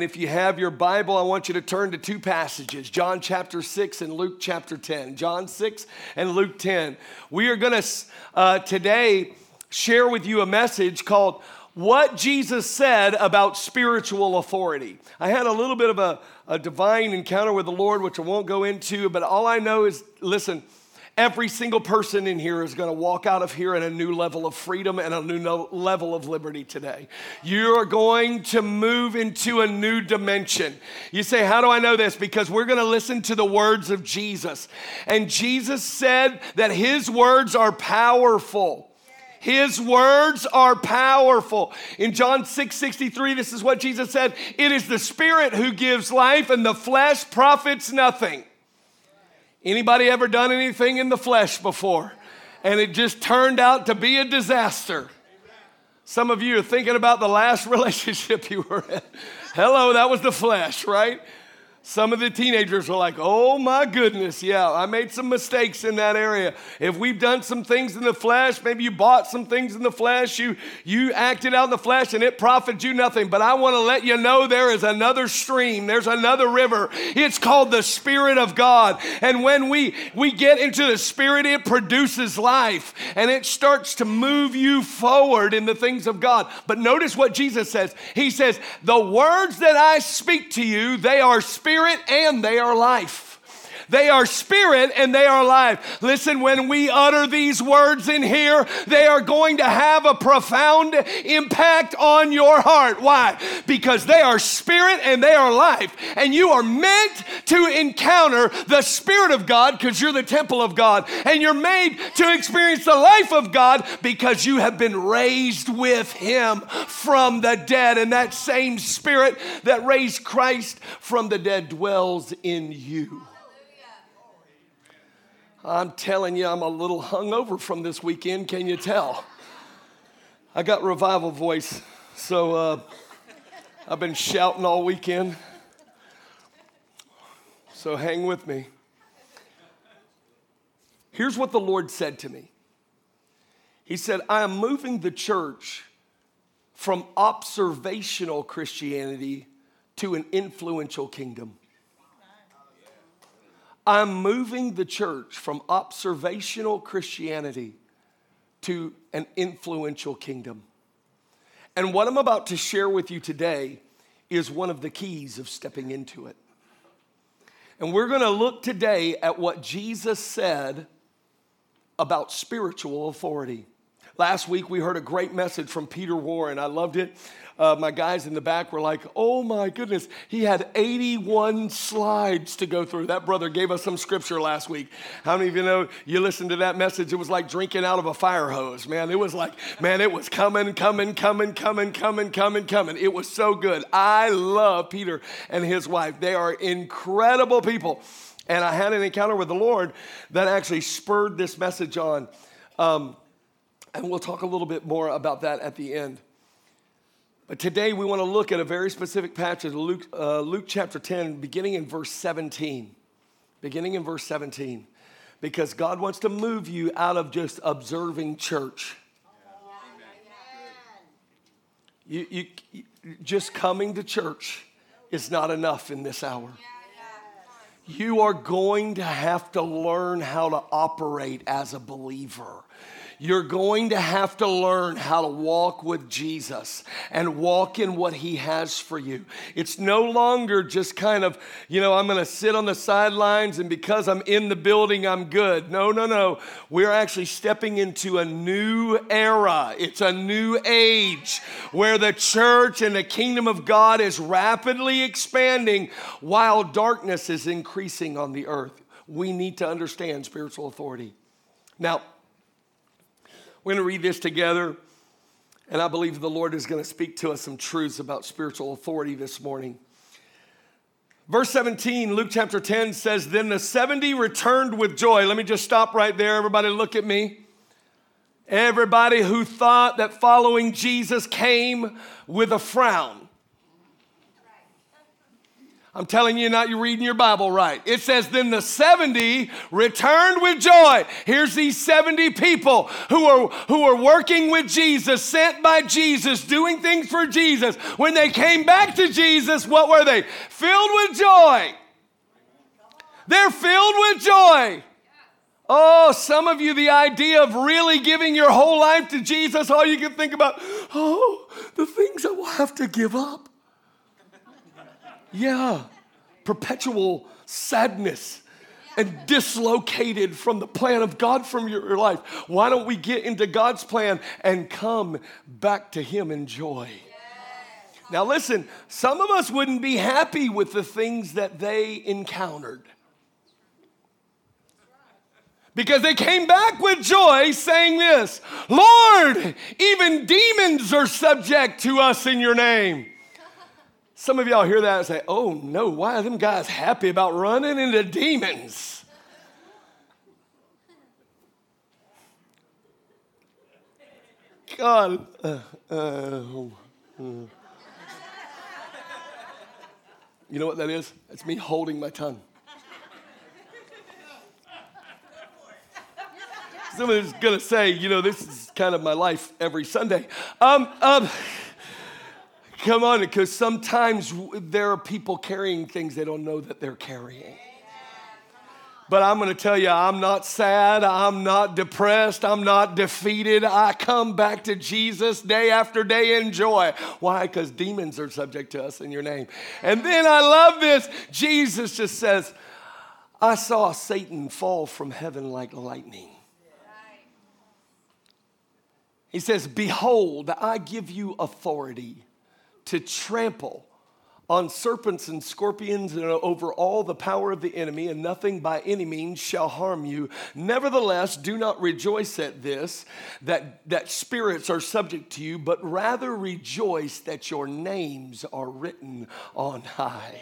And if you have your Bible, I want you to turn to two passages John chapter 6 and Luke chapter 10. John 6 and Luke 10. We are going to uh, today share with you a message called What Jesus Said About Spiritual Authority. I had a little bit of a, a divine encounter with the Lord, which I won't go into, but all I know is listen, Every single person in here is going to walk out of here in a new level of freedom and a new level of liberty today. You are going to move into a new dimension. You say, How do I know this? Because we're going to listen to the words of Jesus. And Jesus said that his words are powerful. His words are powerful. In John 6 63, this is what Jesus said It is the Spirit who gives life, and the flesh profits nothing. Anybody ever done anything in the flesh before? And it just turned out to be a disaster. Some of you are thinking about the last relationship you were in. Hello, that was the flesh, right? Some of the teenagers were like, oh my goodness, yeah, I made some mistakes in that area. If we've done some things in the flesh, maybe you bought some things in the flesh, you, you acted out in the flesh and it profited you nothing. But I want to let you know there is another stream, there's another river. It's called the Spirit of God. And when we, we get into the Spirit, it produces life and it starts to move you forward in the things of God. But notice what Jesus says He says, The words that I speak to you, they are spirit spirit and they are life. They are spirit and they are life. Listen, when we utter these words in here, they are going to have a profound impact on your heart. Why? Because they are spirit and they are life. And you are meant to encounter the Spirit of God because you're the temple of God. And you're made to experience the life of God because you have been raised with Him from the dead. And that same Spirit that raised Christ from the dead dwells in you. I'm telling you, I'm a little hungover from this weekend. Can you tell? I got revival voice, so uh, I've been shouting all weekend. So hang with me. Here's what the Lord said to me He said, I am moving the church from observational Christianity to an influential kingdom. I'm moving the church from observational Christianity to an influential kingdom. And what I'm about to share with you today is one of the keys of stepping into it. And we're going to look today at what Jesus said about spiritual authority. Last week we heard a great message from Peter Warren. I loved it uh, my guys in the back were like, oh my goodness, he had 81 slides to go through. That brother gave us some scripture last week. How many of you know you listened to that message? It was like drinking out of a fire hose, man. It was like, man, it was coming, coming, coming, coming, coming, coming, coming. It was so good. I love Peter and his wife. They are incredible people. And I had an encounter with the Lord that actually spurred this message on. Um, and we'll talk a little bit more about that at the end. But today we want to look at a very specific passage, Luke, uh, Luke chapter 10, beginning in verse 17. Beginning in verse 17. Because God wants to move you out of just observing church. You, you, you, just coming to church is not enough in this hour. You are going to have to learn how to operate as a believer. You're going to have to learn how to walk with Jesus and walk in what He has for you. It's no longer just kind of, you know, I'm going to sit on the sidelines and because I'm in the building, I'm good. No, no, no. We're actually stepping into a new era. It's a new age where the church and the kingdom of God is rapidly expanding while darkness is increasing on the earth. We need to understand spiritual authority. Now, we're going to read this together, and I believe the Lord is going to speak to us some truths about spiritual authority this morning. Verse 17, Luke chapter 10 says, Then the 70 returned with joy. Let me just stop right there. Everybody, look at me. Everybody who thought that following Jesus came with a frown. I'm telling you, not you're reading your Bible right. It says, Then the 70 returned with joy. Here's these 70 people who are, who are working with Jesus, sent by Jesus, doing things for Jesus. When they came back to Jesus, what were they? Filled with joy. They're filled with joy. Oh, some of you, the idea of really giving your whole life to Jesus, all you can think about, oh, the things I will have to give up. Yeah, perpetual sadness and dislocated from the plan of God from your life. Why don't we get into God's plan and come back to Him in joy? Now, listen, some of us wouldn't be happy with the things that they encountered because they came back with joy saying this Lord, even demons are subject to us in your name. Some of y'all hear that and say, oh no, why are them guys happy about running into demons? God, uh, uh, uh. you know what that is? It's me holding my tongue. Someone's going to say, you know, this is kind of my life every Sunday. Um, um, come on, because sometimes there are people carrying things they don't know that they're carrying. But I'm going to tell you, I'm not sad. I'm not depressed. I'm not defeated. I come back to Jesus day after day in joy. Why? Because demons are subject to us in your name. And then I love this. Jesus just says, I saw Satan fall from heaven like lightning. He says, Behold, I give you authority to trample on serpents and scorpions and over all the power of the enemy, and nothing by any means shall harm you. Nevertheless, do not rejoice at this, that, that spirits are subject to you, but rather rejoice that your names are written on high.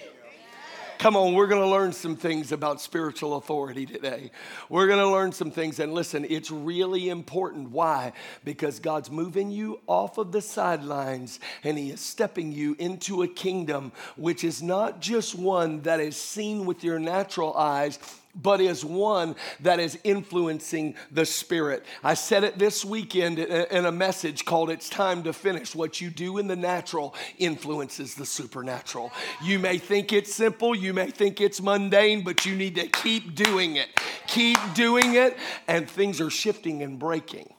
Come on, we're going to learn some things about spiritual authority today. We're going to learn some things. And listen, it's really important. Why? Because God's moving you off of the sidelines and He is stepping you into a kingdom which is not just one that is seen with your natural eyes but is one that is influencing the spirit. I said it this weekend in a message called It's Time to Finish. What you do in the natural influences the supernatural. You may think it's simple, you may think it's mundane, but you need to keep doing it. Keep doing it, and things are shifting and breaking.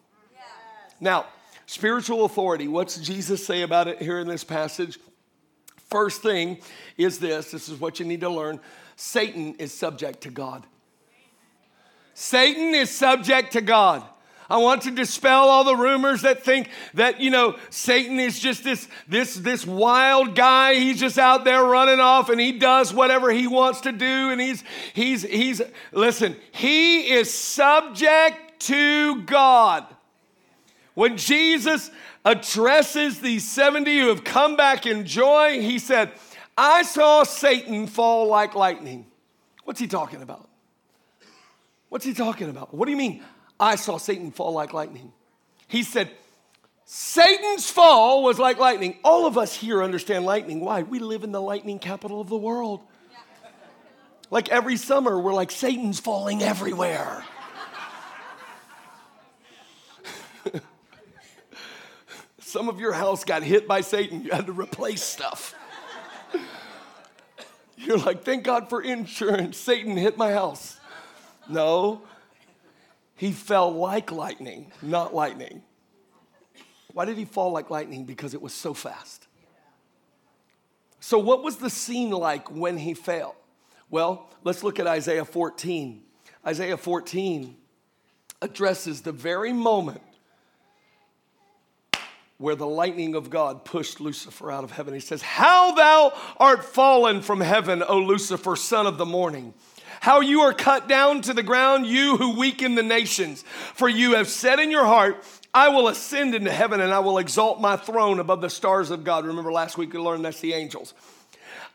Now, spiritual authority, what's Jesus say about it here in this passage? First thing is this this is what you need to learn Satan is subject to God. Satan is subject to God. I want to dispel all the rumors that think that, you know, Satan is just this, this, this wild guy. He's just out there running off and he does whatever he wants to do. And he's, he's, he's, listen, he is subject to God. When Jesus addresses these 70 who have come back in joy, he said, I saw Satan fall like lightning. What's he talking about? What's he talking about? What do you mean, I saw Satan fall like lightning? He said, Satan's fall was like lightning. All of us here understand lightning. Why? We live in the lightning capital of the world. Like every summer, we're like, Satan's falling everywhere. Some of your house got hit by Satan. You had to replace stuff. You're like, thank God for insurance. Satan hit my house. No, he fell like lightning, not lightning. Why did he fall like lightning? Because it was so fast. So, what was the scene like when he fell? Well, let's look at Isaiah 14. Isaiah 14 addresses the very moment where the lightning of God pushed Lucifer out of heaven. He says, How thou art fallen from heaven, O Lucifer, son of the morning. How you are cut down to the ground, you who weaken the nations. For you have said in your heart, I will ascend into heaven and I will exalt my throne above the stars of God. Remember last week we learned that's the angels.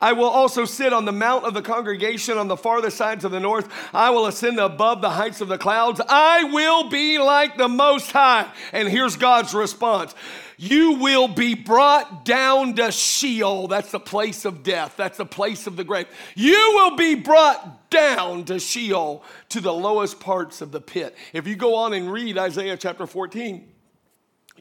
I will also sit on the mount of the congregation on the farthest sides of the north. I will ascend above the heights of the clouds. I will be like the Most High. And here's God's response you will be brought down to Sheol. That's the place of death, that's the place of the grave. You will be brought down to Sheol, to the lowest parts of the pit. If you go on and read Isaiah chapter 14,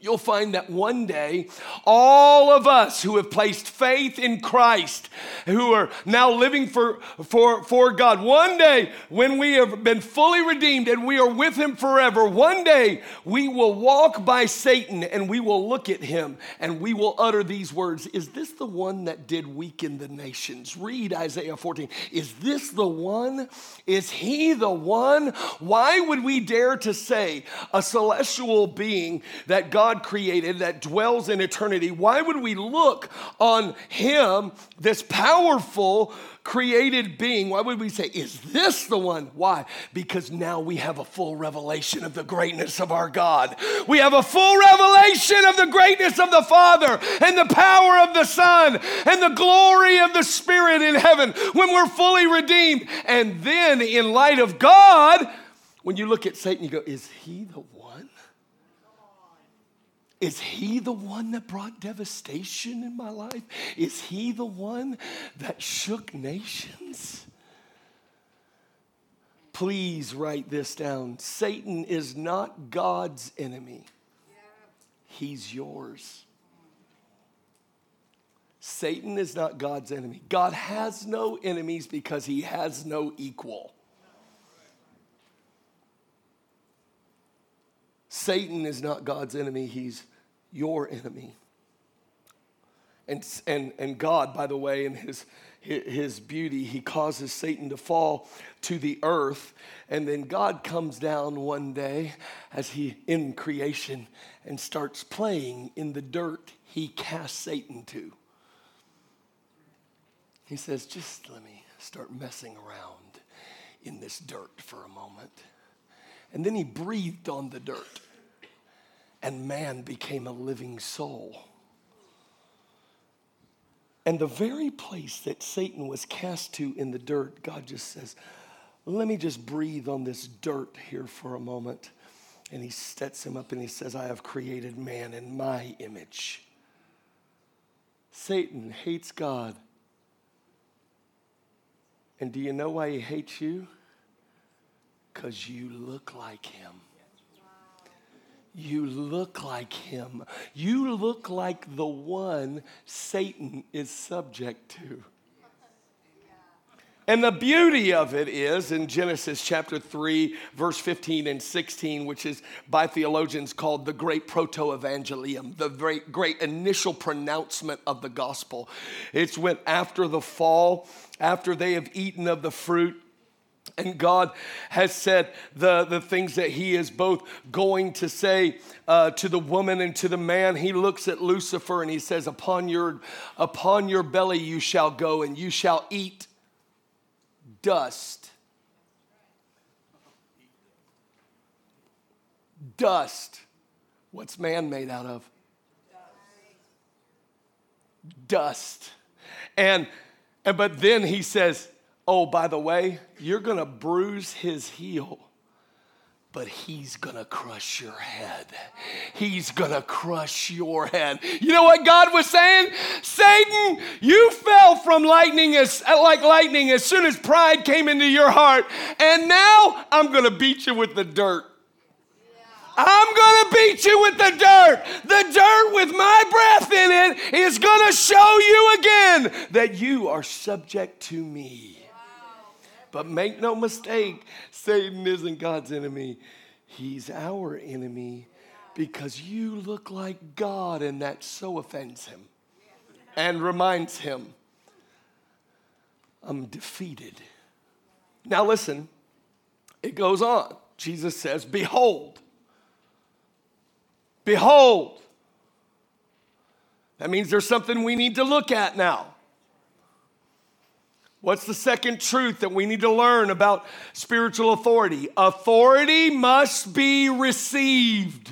you'll find that one day, all of us who have placed faith in Christ, who are now living for, for, for God, one day when we have been fully redeemed and we are with Him forever, one day we will walk by Satan and we will look at him and we will utter these words Is this the one that did weaken the nations? Read Isaiah 14. Is this the one? Is he the one? Why would we dare to say a celestial being that God God created that dwells in eternity, why would we look on Him, this powerful created being? Why would we say, Is this the one? Why? Because now we have a full revelation of the greatness of our God. We have a full revelation of the greatness of the Father and the power of the Son and the glory of the Spirit in heaven when we're fully redeemed. And then, in light of God, when you look at Satan, you go, Is he the? Is he the one that brought devastation in my life? Is he the one that shook nations? Please write this down. Satan is not God's enemy, he's yours. Satan is not God's enemy. God has no enemies because he has no equal. Satan is not God's enemy, he's your enemy. And, and, and God, by the way, in his, his beauty, he causes Satan to fall to the earth. And then God comes down one day as he in creation and starts playing in the dirt he cast Satan to. He says, Just let me start messing around in this dirt for a moment. And then he breathed on the dirt and man became a living soul. And the very place that Satan was cast to in the dirt, God just says, Let me just breathe on this dirt here for a moment. And he sets him up and he says, I have created man in my image. Satan hates God. And do you know why he hates you? Because you look like him. You look like him. You look like the one Satan is subject to. And the beauty of it is in Genesis chapter 3, verse 15 and 16, which is by theologians called the great proto evangelium, the great, great initial pronouncement of the gospel. It's when after the fall, after they have eaten of the fruit, and God has said the, the things that He is both going to say uh, to the woman and to the man. He looks at Lucifer and He says, upon your, upon your belly you shall go, and you shall eat dust. Dust. What's man made out of? Dust. And, and but then he says, Oh, by the way, you're going to bruise his heel but he's gonna crush your head. He's gonna crush your head. You know what God was saying? Satan, you fell from lightning as uh, like lightning as soon as pride came into your heart, and now I'm gonna beat you with the dirt. I'm to beat you with the dirt. The dirt with my breath in it is to show you again that you are subject to me. But make no mistake, Satan isn't God's enemy. He's our enemy because you look like God, and that so offends him and reminds him, I'm defeated. Now, listen, it goes on. Jesus says, Behold, behold. That means there's something we need to look at now. What's the second truth that we need to learn about spiritual authority? Authority must be received.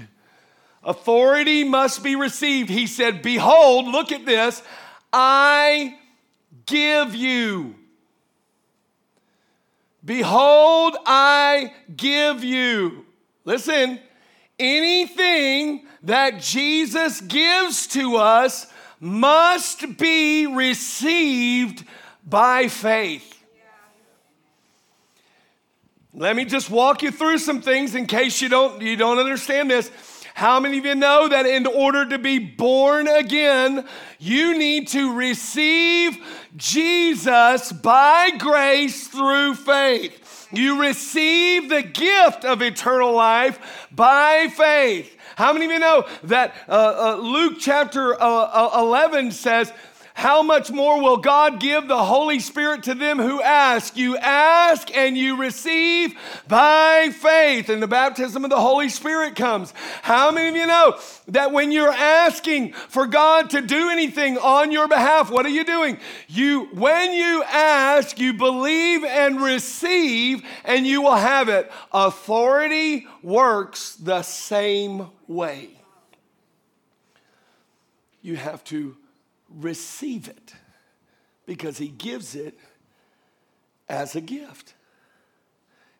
Authority must be received. He said, Behold, look at this. I give you. Behold, I give you. Listen, anything that Jesus gives to us must be received by faith. Let me just walk you through some things in case you don't, you don't understand this. How many of you know that in order to be born again, you need to receive Jesus by grace through faith? You receive the gift of eternal life by faith. How many of you know that uh, uh, Luke chapter uh, uh 11 says, how much more will God give the Holy Spirit to them who ask? You ask and you receive by faith, and the baptism of the Holy Spirit comes. How many of you know that when you're asking for God to do anything on your behalf, what are you doing? You, when you ask, you believe and receive, and you will have it. Authority works the same way. You have to receive it because he gives it as a gift.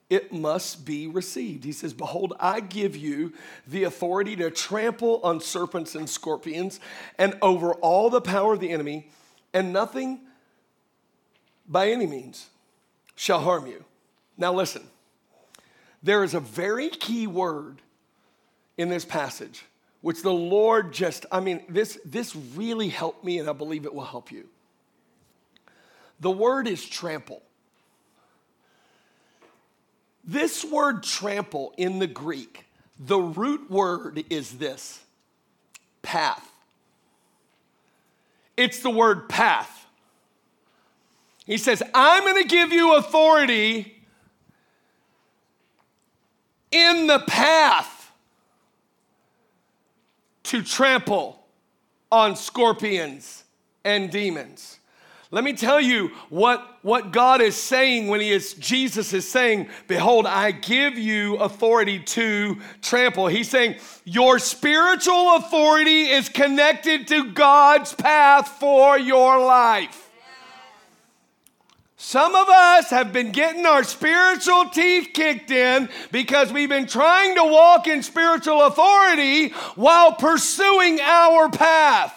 It must be received. He says, Behold, I give you the authority to trample on serpents and scorpions and over all the power of the enemy, and nothing by any means shall harm you. Now, listen, there is a very key word in this passage which the Lord just, I mean, this, this really helped me, and I believe it will help you. The word is trample. This word trample in the Greek, the root word is this path. It's the word path. He says, I'm going to give you authority in the path to trample on scorpions and demons. Let me tell you what, what God is saying when he is, Jesus is saying, Behold, I give you authority to trample. He's saying, Your spiritual authority is connected to God's path for your life. Some of us have been getting our spiritual teeth kicked in because we've been trying to walk in spiritual authority while pursuing our path.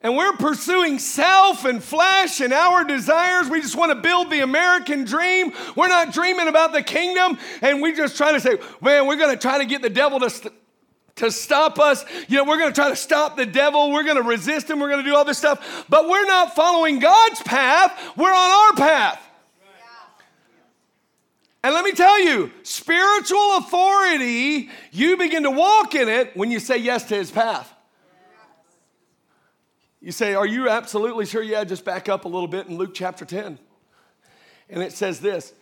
And we're pursuing self and flesh and our desires. We just want to build the American dream. We're not dreaming about the kingdom. And we're just trying to say, man, we're going to try to get the devil to. St- to stop us. You know, we're going to try to stop the devil. We're going to resist him. We're going to do all this stuff. But we're not following God's path. We're on our path. And let me tell you, spiritual authority, you begin to walk in it when you say yes to his path. You say, Are you absolutely sure? Yeah, just back up a little bit in Luke chapter 10. And it says this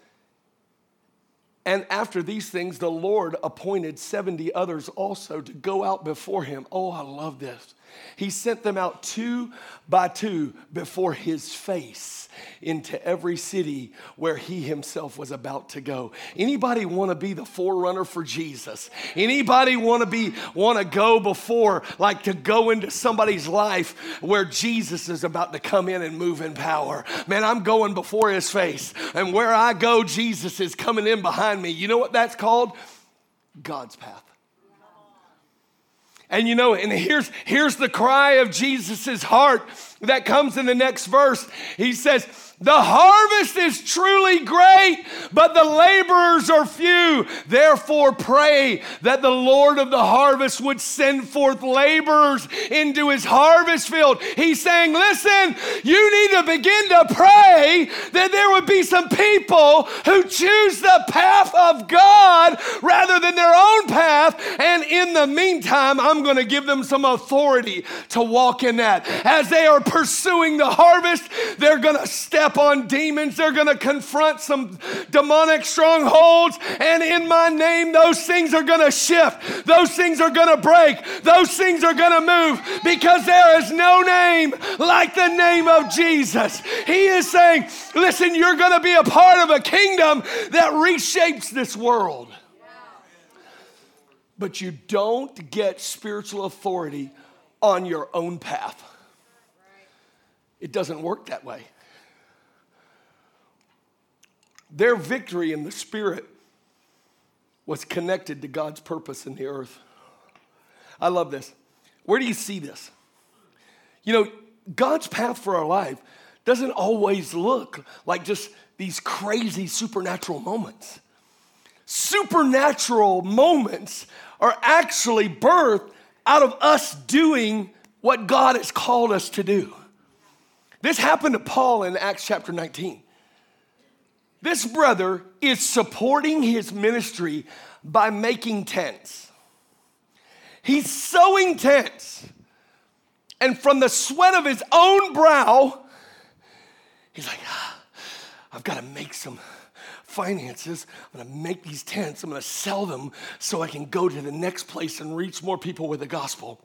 and after these things, the Lord appointed 70 others also to go out before him. Oh, I love this. He sent them out two by two before his face into every city where he himself was about to go. Anybody want to be the forerunner for Jesus? Anybody want to be want to go before like to go into somebody's life where Jesus is about to come in and move in power? Man, I'm going before his face. And where I go Jesus is coming in behind me. You know what that's called? God's path. And you know, and here's, here's the cry of Jesus' heart that comes in the next verse. He says, the harvest is truly great, but the laborers are few. Therefore, pray that the Lord of the harvest would send forth laborers into his harvest field. He's saying, Listen, you need to begin to pray that there would be some people who choose the path of God rather than their own path. And in the meantime, I'm going to give them some authority to walk in that. As they are pursuing the harvest, they're going to step on demons. They're going to confront some demonic strongholds. And in my name, those things are going to shift. Those things are going to break. Those things are going to move because there is no name like the name of Jesus. He is saying, listen, you're going to be a part of a kingdom that reshapes this world. But you don't get spiritual authority on your own path. It doesn't work that way. Their victory in the Spirit was connected to God's purpose in the earth. I love this. Where do you see this? You know, God's path for our life doesn't always look like just these crazy supernatural moments. Supernatural moments are actually birthed out of us doing what God has called us to do. This happened to Paul in Acts chapter 19. This brother is supporting his ministry by making tents. He's sewing tents. And from the sweat of his own brow, he's like, ah, I've got to make some finances. I'm going to make these tents. I'm going to sell them so I can go to the next place and reach more people with the gospel.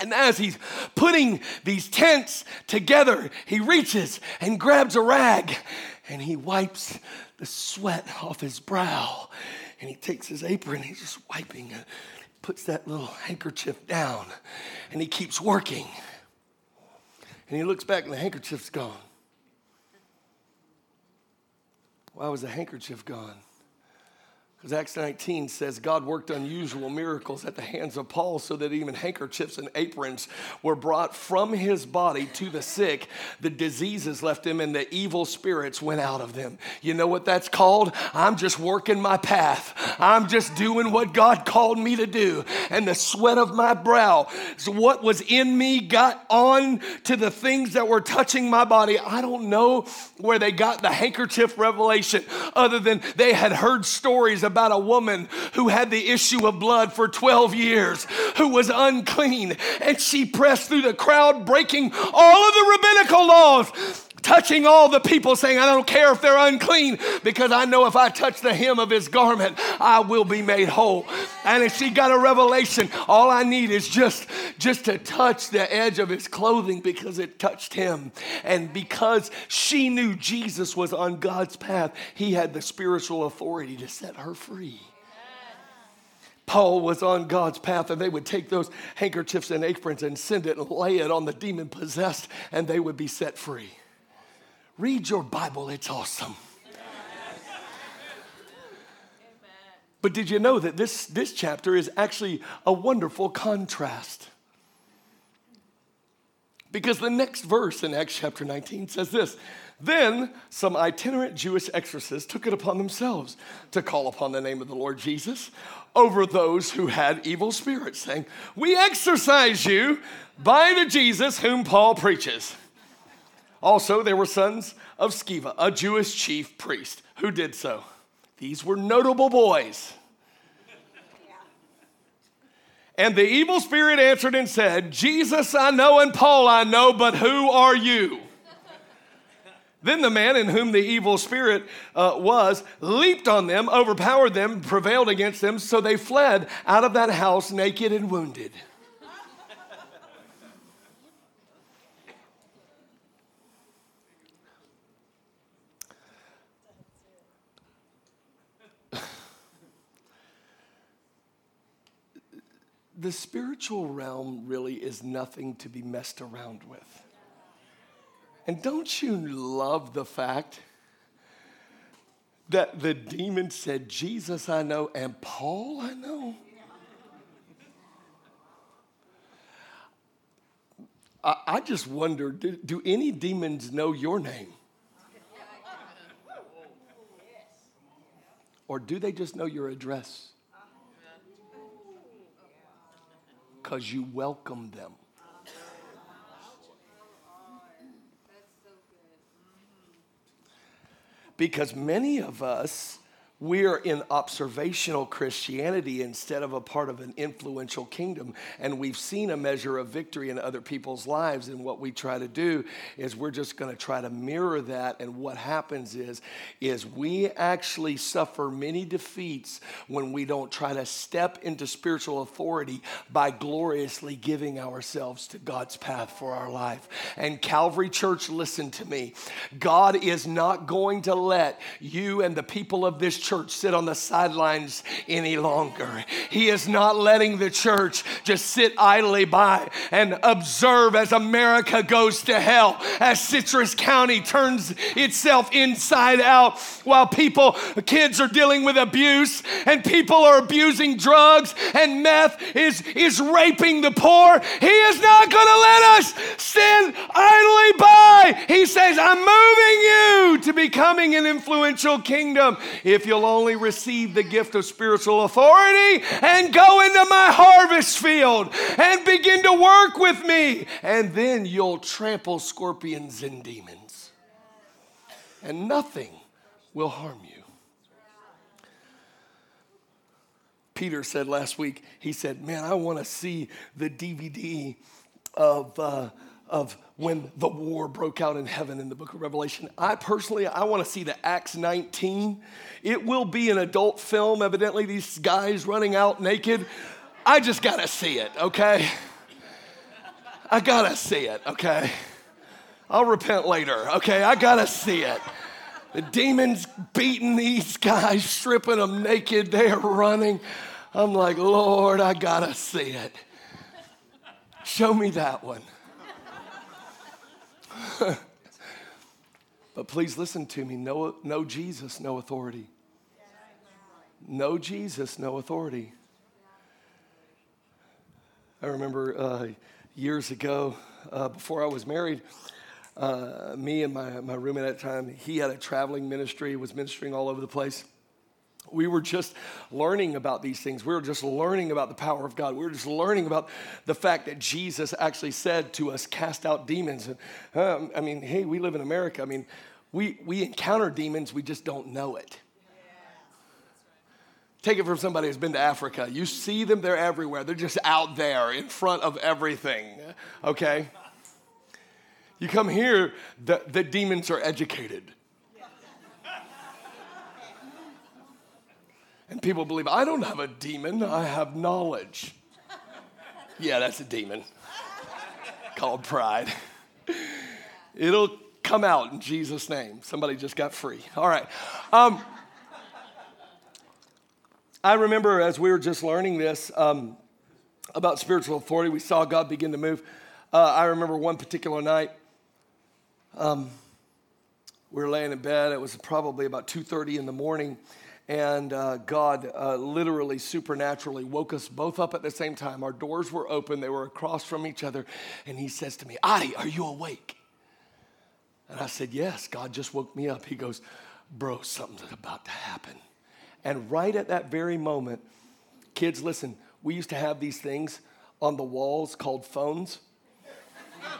And as he's putting these tents together, he reaches and grabs a rag and he wipes the sweat off his brow. And he takes his apron, he's just wiping it, puts that little handkerchief down, and he keeps working. And he looks back and the handkerchief's gone. Why was the handkerchief gone? Because Acts 19 says God worked unusual miracles at the hands of Paul so that even handkerchiefs and aprons were brought from his body to the sick. The diseases left him and the evil spirits went out of them. You know what that's called? I'm just working my path. I'm just doing what God called me to do. And the sweat of my brow, so what was in me got on to the things that were touching my body. I don't know where they got the handkerchief revelation other than they had heard stories about a woman who had the issue of blood for 12 years, who was unclean, and she pressed through the crowd, breaking all of the rabbinical laws touching all the people, saying, I don't care if they're unclean, because I know if I touch the hem of his garment, I will be made whole. And if she got a revelation, all I need is just, just to touch the edge of his clothing because it touched him. And because she knew Jesus was on God's path, he had the spiritual authority to set her free. Paul was on God's path, and they would take those handkerchiefs and aprons and send it and lay it on the demon possessed, and they would be set free. Read your Bible, it's awesome. But did you know that this, this chapter is actually a wonderful contrast? Because the next verse in Acts chapter 19 says this Then some itinerant Jewish exorcists took it upon themselves to call upon the name of the Lord Jesus over those who had evil spirits, saying, We exorcise you by the Jesus whom Paul preaches. Also, there were sons of Sceva, a Jewish chief priest, who did so. These were notable boys. And the evil spirit answered and said, Jesus I know and Paul I know, but who are you? then the man in whom the evil spirit uh, was leaped on them, overpowered them, prevailed against them, so they fled out of that house naked and wounded. The spiritual realm really is nothing to be messed around with. And don't you love the fact that the demon said, Jesus I know and Paul I know? I, just wonder do, do any demons know your name? Or do they just know your address? Because you welcome them. Because many of us we're in observational Christianity instead of a part of an influential kingdom. And we've seen a measure of victory in other people's lives. And what we try to do is we're just going to try to mirror that. And what happens is, is we actually suffer many defeats when we don't try to step into spiritual authority by gloriously giving ourselves to God's path for our life. And Calvary Church, listen to me. God is not going to let you and the people of this church sit on the sidelines any longer. He is not letting the church just sit idly by and observe as America goes to hell, as Citrus County turns itself inside out while people, kids are dealing with abuse and people are abusing drugs and meth is, is raping the poor. He is not going to let us stand idly by. He says, I'm moving you to becoming an influential kingdom if you'll only receive the gift of spiritual authority and go into my harvest field and begin to work with me. And then you'll trample scorpions and demons, and nothing will harm you. Peter said last week, he said, Man, I want to see the DVD of, uh, of when the war broke out in heaven in the book of Revelation. I personally, I want to see the Acts 19. It will be an adult film, evidently, these guys running out naked. I just got to see it, okay? I got to see it, okay? I'll repent later, okay? I got to see it. The demons beating these guys, stripping them naked, they're running. I'm like, Lord, I gotta see it. Show me that one. but please listen to me. No, no Jesus, no authority. No Jesus, no authority. I remember uh, years ago, uh, before I was married, uh, me and my, my roommate at the time, he had a traveling ministry, was ministering all over the place. We were just learning about these things. We were just learning about the power of God. We were just learning about the fact that Jesus actually said to us, cast out demons. And, um, I mean, hey, we live in America. I mean, we, we encounter demons, we just don't know it. Take it from somebody who's been to Africa. You see them, they're everywhere. They're just out there in front of everything, okay? You come here, the, the demons are educated. And people believe, I don't have a demon, I have knowledge. yeah, that's a demon called pride. It'll come out in Jesus' name. Somebody just got free. All right. Um, I remember as we were just learning this um, about spiritual authority, we saw God begin to move. Uh, I remember one particular night. Um, we were laying in bed. It was probably about 2:30 in the morning, and uh, God uh, literally, supernaturally woke us both up at the same time. Our doors were open, they were across from each other. And He says to me, Adi, are you awake? And I said, Yes, God just woke me up. He goes, Bro, something's about to happen. And right at that very moment, kids, listen, we used to have these things on the walls called phones.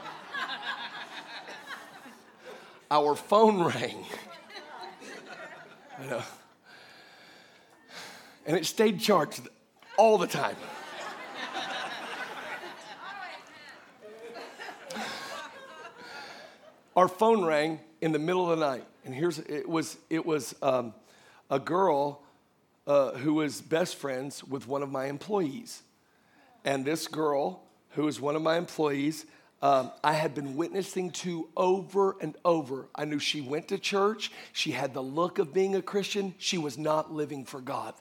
Our phone rang. You know, and it stayed charged all the time. Our phone rang in the middle of the night, and here's it was it was um, a girl uh, who was best friends with one of my employees, and this girl who was one of my employees um, I had been witnessing to over and over. I knew she went to church. She had the look of being a Christian. She was not living for God.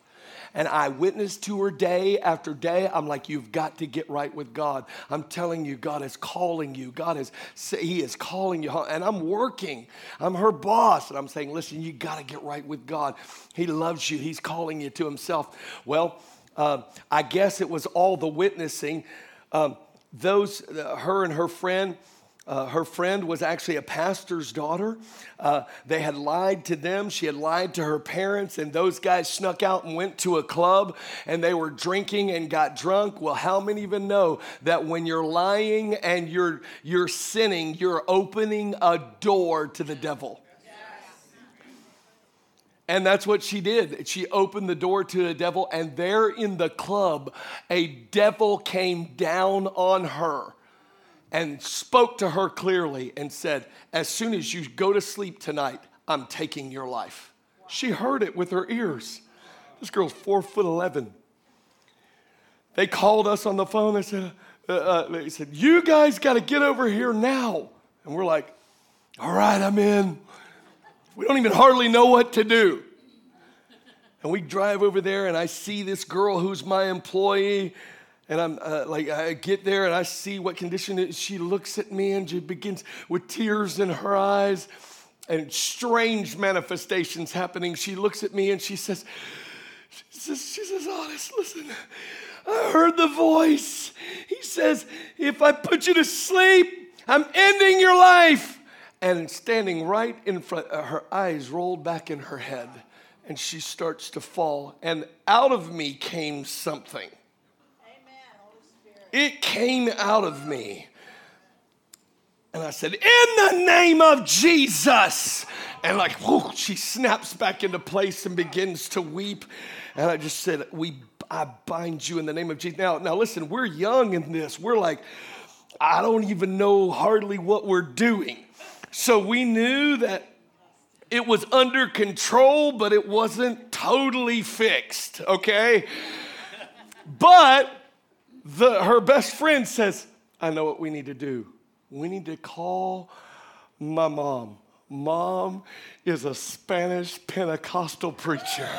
And I witnessed to her day after day. I'm like, you've got to get right with God. I'm telling you, God is calling you. God is, He is calling you. And I'm working. I'm her boss. And I'm saying, listen, you got to get right with God. He loves you. He's calling you to Himself. Well, uh, I guess it was all the witnessing. Um, those, uh, her and her friend, uh, her friend was actually a pastor's daughter. Uh, they had lied to them. She had lied to her parents, and those guys snuck out and went to a club and they were drinking and got drunk. Well, how many even know that when you're lying and you're, you're sinning, you're opening a door to the devil? And that's what she did. She opened the door to the devil, and there in the club, a devil came down on her and spoke to her clearly and said, As soon as you go to sleep tonight, I'm taking your life. She heard it with her ears. This girl's four foot 11. They called us on the phone. They said, uh, uh, they said, You guys got to get over here now. And we're like, All right, I'm in. We don't even hardly know what to do. And we drive over there, and I see this girl who's my employee. And I'm uh, like, I get there and I see what condition it. She looks at me and she begins with tears in her eyes and strange manifestations happening. She looks at me and she says, she says, she says, honest, listen, I heard the voice. He says, if I put you to sleep, I'm ending your life. And standing right in front, uh, her eyes rolled back in her head and she starts to fall. And out of me came something. It came out of me. And I said, In the name of Jesus. And like, whoo, she snaps back into place and begins to weep. And I just said, We I bind you in the name of Jesus. Now, now listen, we're young in this. We're like, I don't even know hardly what we're doing. So we knew that it was under control, but it wasn't totally fixed, okay? But the, her best friend says, I know what we need to do. We need to call my mom. Mom is a Spanish Pentecostal preacher.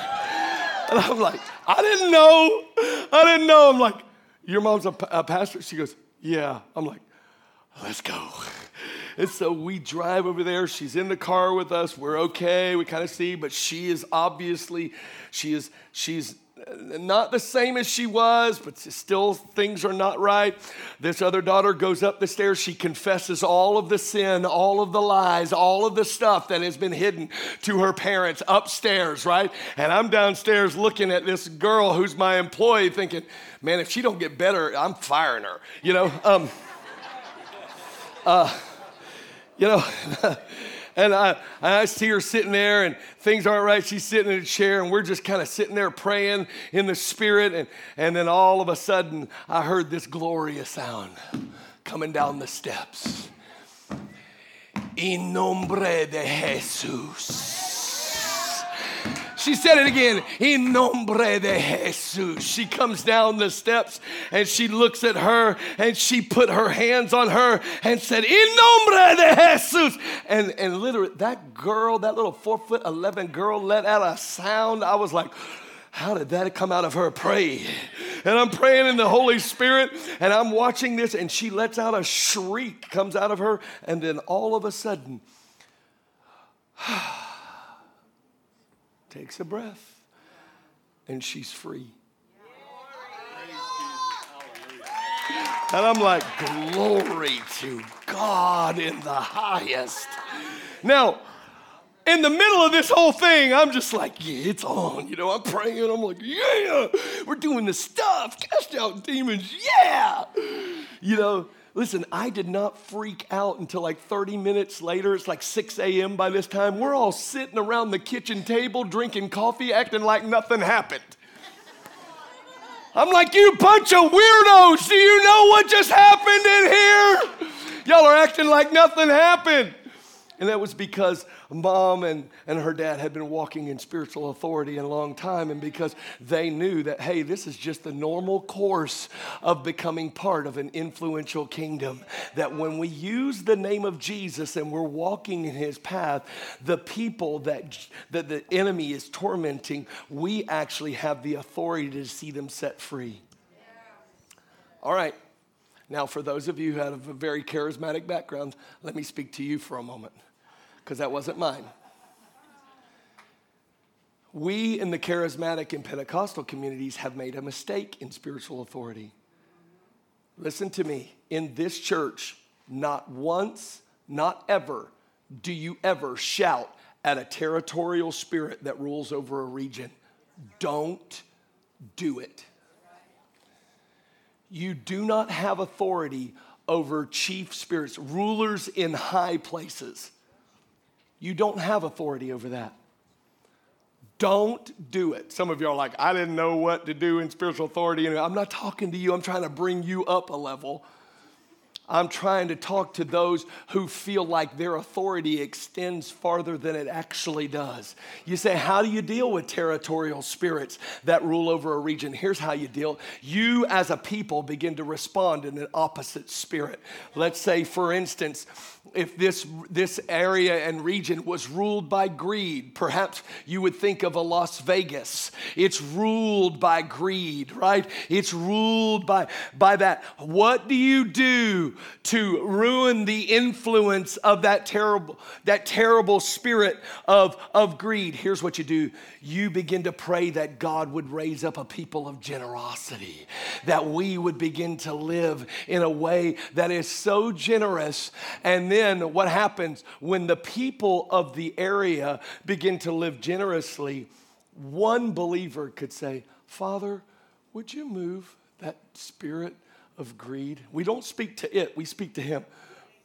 And I'm like, I didn't know. I didn't know. I'm like, your mom's a, a pastor? She goes, yeah. I'm like, let's go. And so we drive over there. She's in the car with us. We're okay. We kind of see, but she is obviously, she is, she's not the same as she was, but still things are not right. This other daughter goes up the stairs. She confesses all of the sin, all of the lies, all of the stuff that has been hidden to her parents upstairs, right? And I'm downstairs looking at this girl who's my employee thinking, man, if she don't get better, I'm firing her, you know? Um, uh, you know, and I, I see her sitting there and things aren't right. She's sitting in a chair and we're just kind of sitting there praying in the spirit. And, and then all of a sudden, I heard this glorious sound coming down the steps. In nombre de Jesus. She said it again, in nombre de Jesus. She comes down the steps and she looks at her and she put her hands on her and said, in nombre de Jesus. And, and literally, that girl, that little four foot 11 girl let out a sound. I was like, how did that come out of her? Pray. And I'm praying in the Holy Spirit and I'm watching this and she lets out a shriek, comes out of her, and then all of a sudden, ah, takes a breath, and she's free. And I'm like, glory to God in the highest. Now, in the middle of this whole thing, I'm just like, yeah, it's on. You know, I'm praying. I'm like, yeah, we're doing the stuff. Cast out demons. Yeah. You know, Listen, I did not freak out until like 30 minutes later. It's like 6 a.m. by this time. We're all sitting around the kitchen table drinking coffee, acting like nothing happened. I'm like, you bunch of weirdos, do you know what just happened in here? Y'all are acting like nothing happened. And that was because mom and, and her dad had been walking in spiritual authority in a long time, and because they knew that, hey, this is just the normal course of becoming part of an influential kingdom. That when we use the name of Jesus and we're walking in his path, the people that, that the enemy is tormenting, we actually have the authority to see them set free. All right. Now, for those of you who have a very charismatic background, let me speak to you for a moment because that wasn't mine. We in the charismatic and Pentecostal communities have made a mistake in spiritual authority. Listen to me. In this church, not once, not ever, do you ever shout at a territorial spirit that rules over a region. Don't do it. You do not have authority over chief spirits, rulers in high places. You don't have authority over that. Don't do it. Some of you are like, I didn't know what to do in spiritual authority. I'm not talking to you, I'm trying to bring you up a level. I'm trying to talk to those who feel like their authority extends farther than it actually does. You say, How do you deal with territorial spirits that rule over a region? Here's how you deal. You, as a people, begin to respond in an opposite spirit. Let's say, for instance, if this, this area and region was ruled by greed, perhaps you would think of a Las Vegas. It's ruled by greed, right? It's ruled by, by that. What do you do to ruin the influence of that terrible, that terrible spirit of, of greed? Here's what you do you begin to pray that God would raise up a people of generosity, that we would begin to live in a way that is so generous. And then what happens when the people of the area begin to live generously? One believer could say, Father, would you move that spirit of greed? We don't speak to it, we speak to him.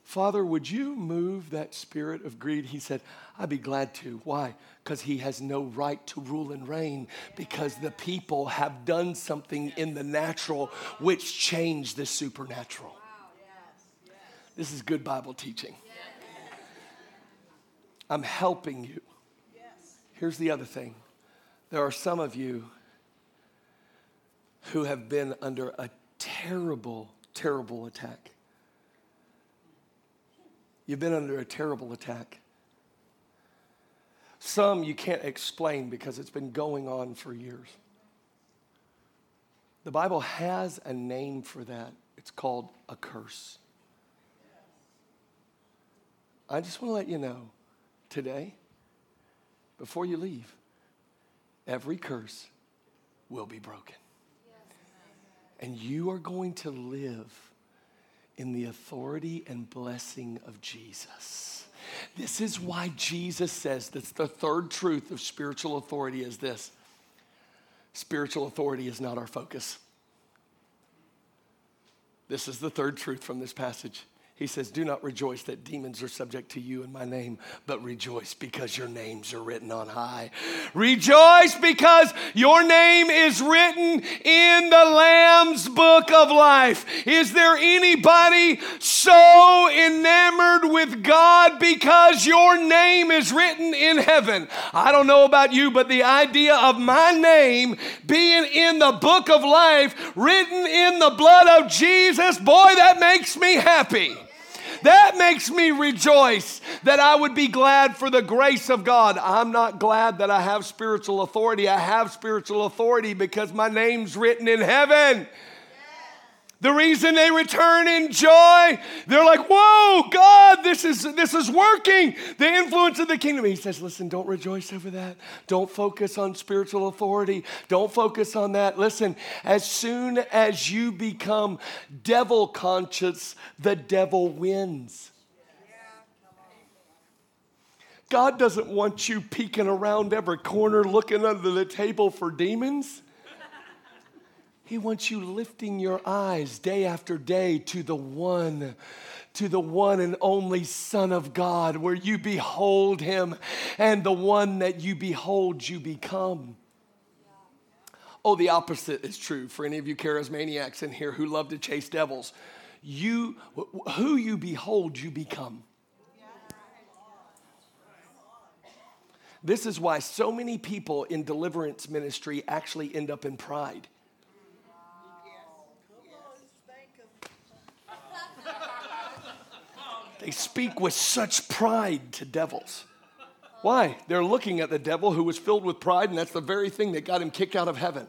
Father, would you move that spirit of greed? He said, I'd be glad to. Why? Because he has no right to rule and reign because the people have done something in the natural which changed the supernatural. This is good Bible teaching. I'm helping you. Here's the other thing there are some of you who have been under a terrible, terrible attack. You've been under a terrible attack. Some you can't explain because it's been going on for years. The Bible has a name for that. It's called a curse. I just want to let you know today, before you leave, every curse will be broken. And you are going to live in the authority and blessing of Jesus. This is why Jesus says that's the third truth of spiritual authority is this. Spiritual authority is not our focus. This is the third truth from this passage. He says, Do not rejoice that demons are subject to you in my name, but rejoice because your names are written on high. Rejoice because your name is written in the Lamb's book of life. Is there anybody so enamored with God because your name is written in heaven? I don't know about you, but the idea of my name being in the book of life, written in the blood of Jesus, boy, that makes me happy. That makes me rejoice that I would be glad for the grace of God. I'm not glad that I have spiritual authority. I have spiritual authority because my name's written in heaven. The reason they return in joy, they're like, whoa, God, this is, this is working. The influence of the kingdom. He says, listen, don't rejoice over that. Don't focus on spiritual authority. Don't focus on that. Listen, as soon as you become devil conscious, the devil wins. God doesn't want you peeking around every corner looking under the table for demons. He wants you lifting your eyes day after day to the one, to the one and only Son of God, where you behold him, and the one that you behold, you become. Oh, the opposite is true for any of you charismaniacs in here who love to chase devils. You, who you behold, you become. This is why so many people in deliverance ministry actually end up in pride. They speak with such pride to devils. Why? They're looking at the devil who was filled with pride, and that's the very thing that got him kicked out of heaven.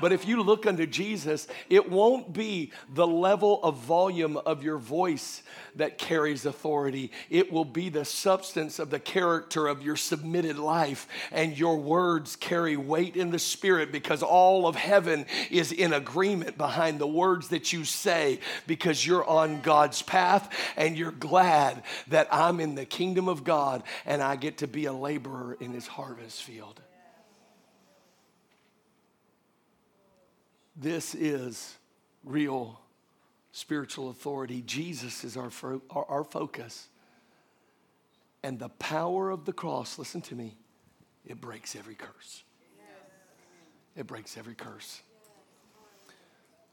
But if you look unto Jesus, it won't be the level of volume of your voice that carries authority. It will be the substance of the character of your submitted life. And your words carry weight in the spirit because all of heaven is in agreement behind the words that you say because you're on God's path and you're glad that I'm in the kingdom of God and I get to be a laborer in his harvest field. This is real spiritual authority. Jesus is our, fo- our, our focus. And the power of the cross, listen to me, it breaks every curse. It breaks every curse.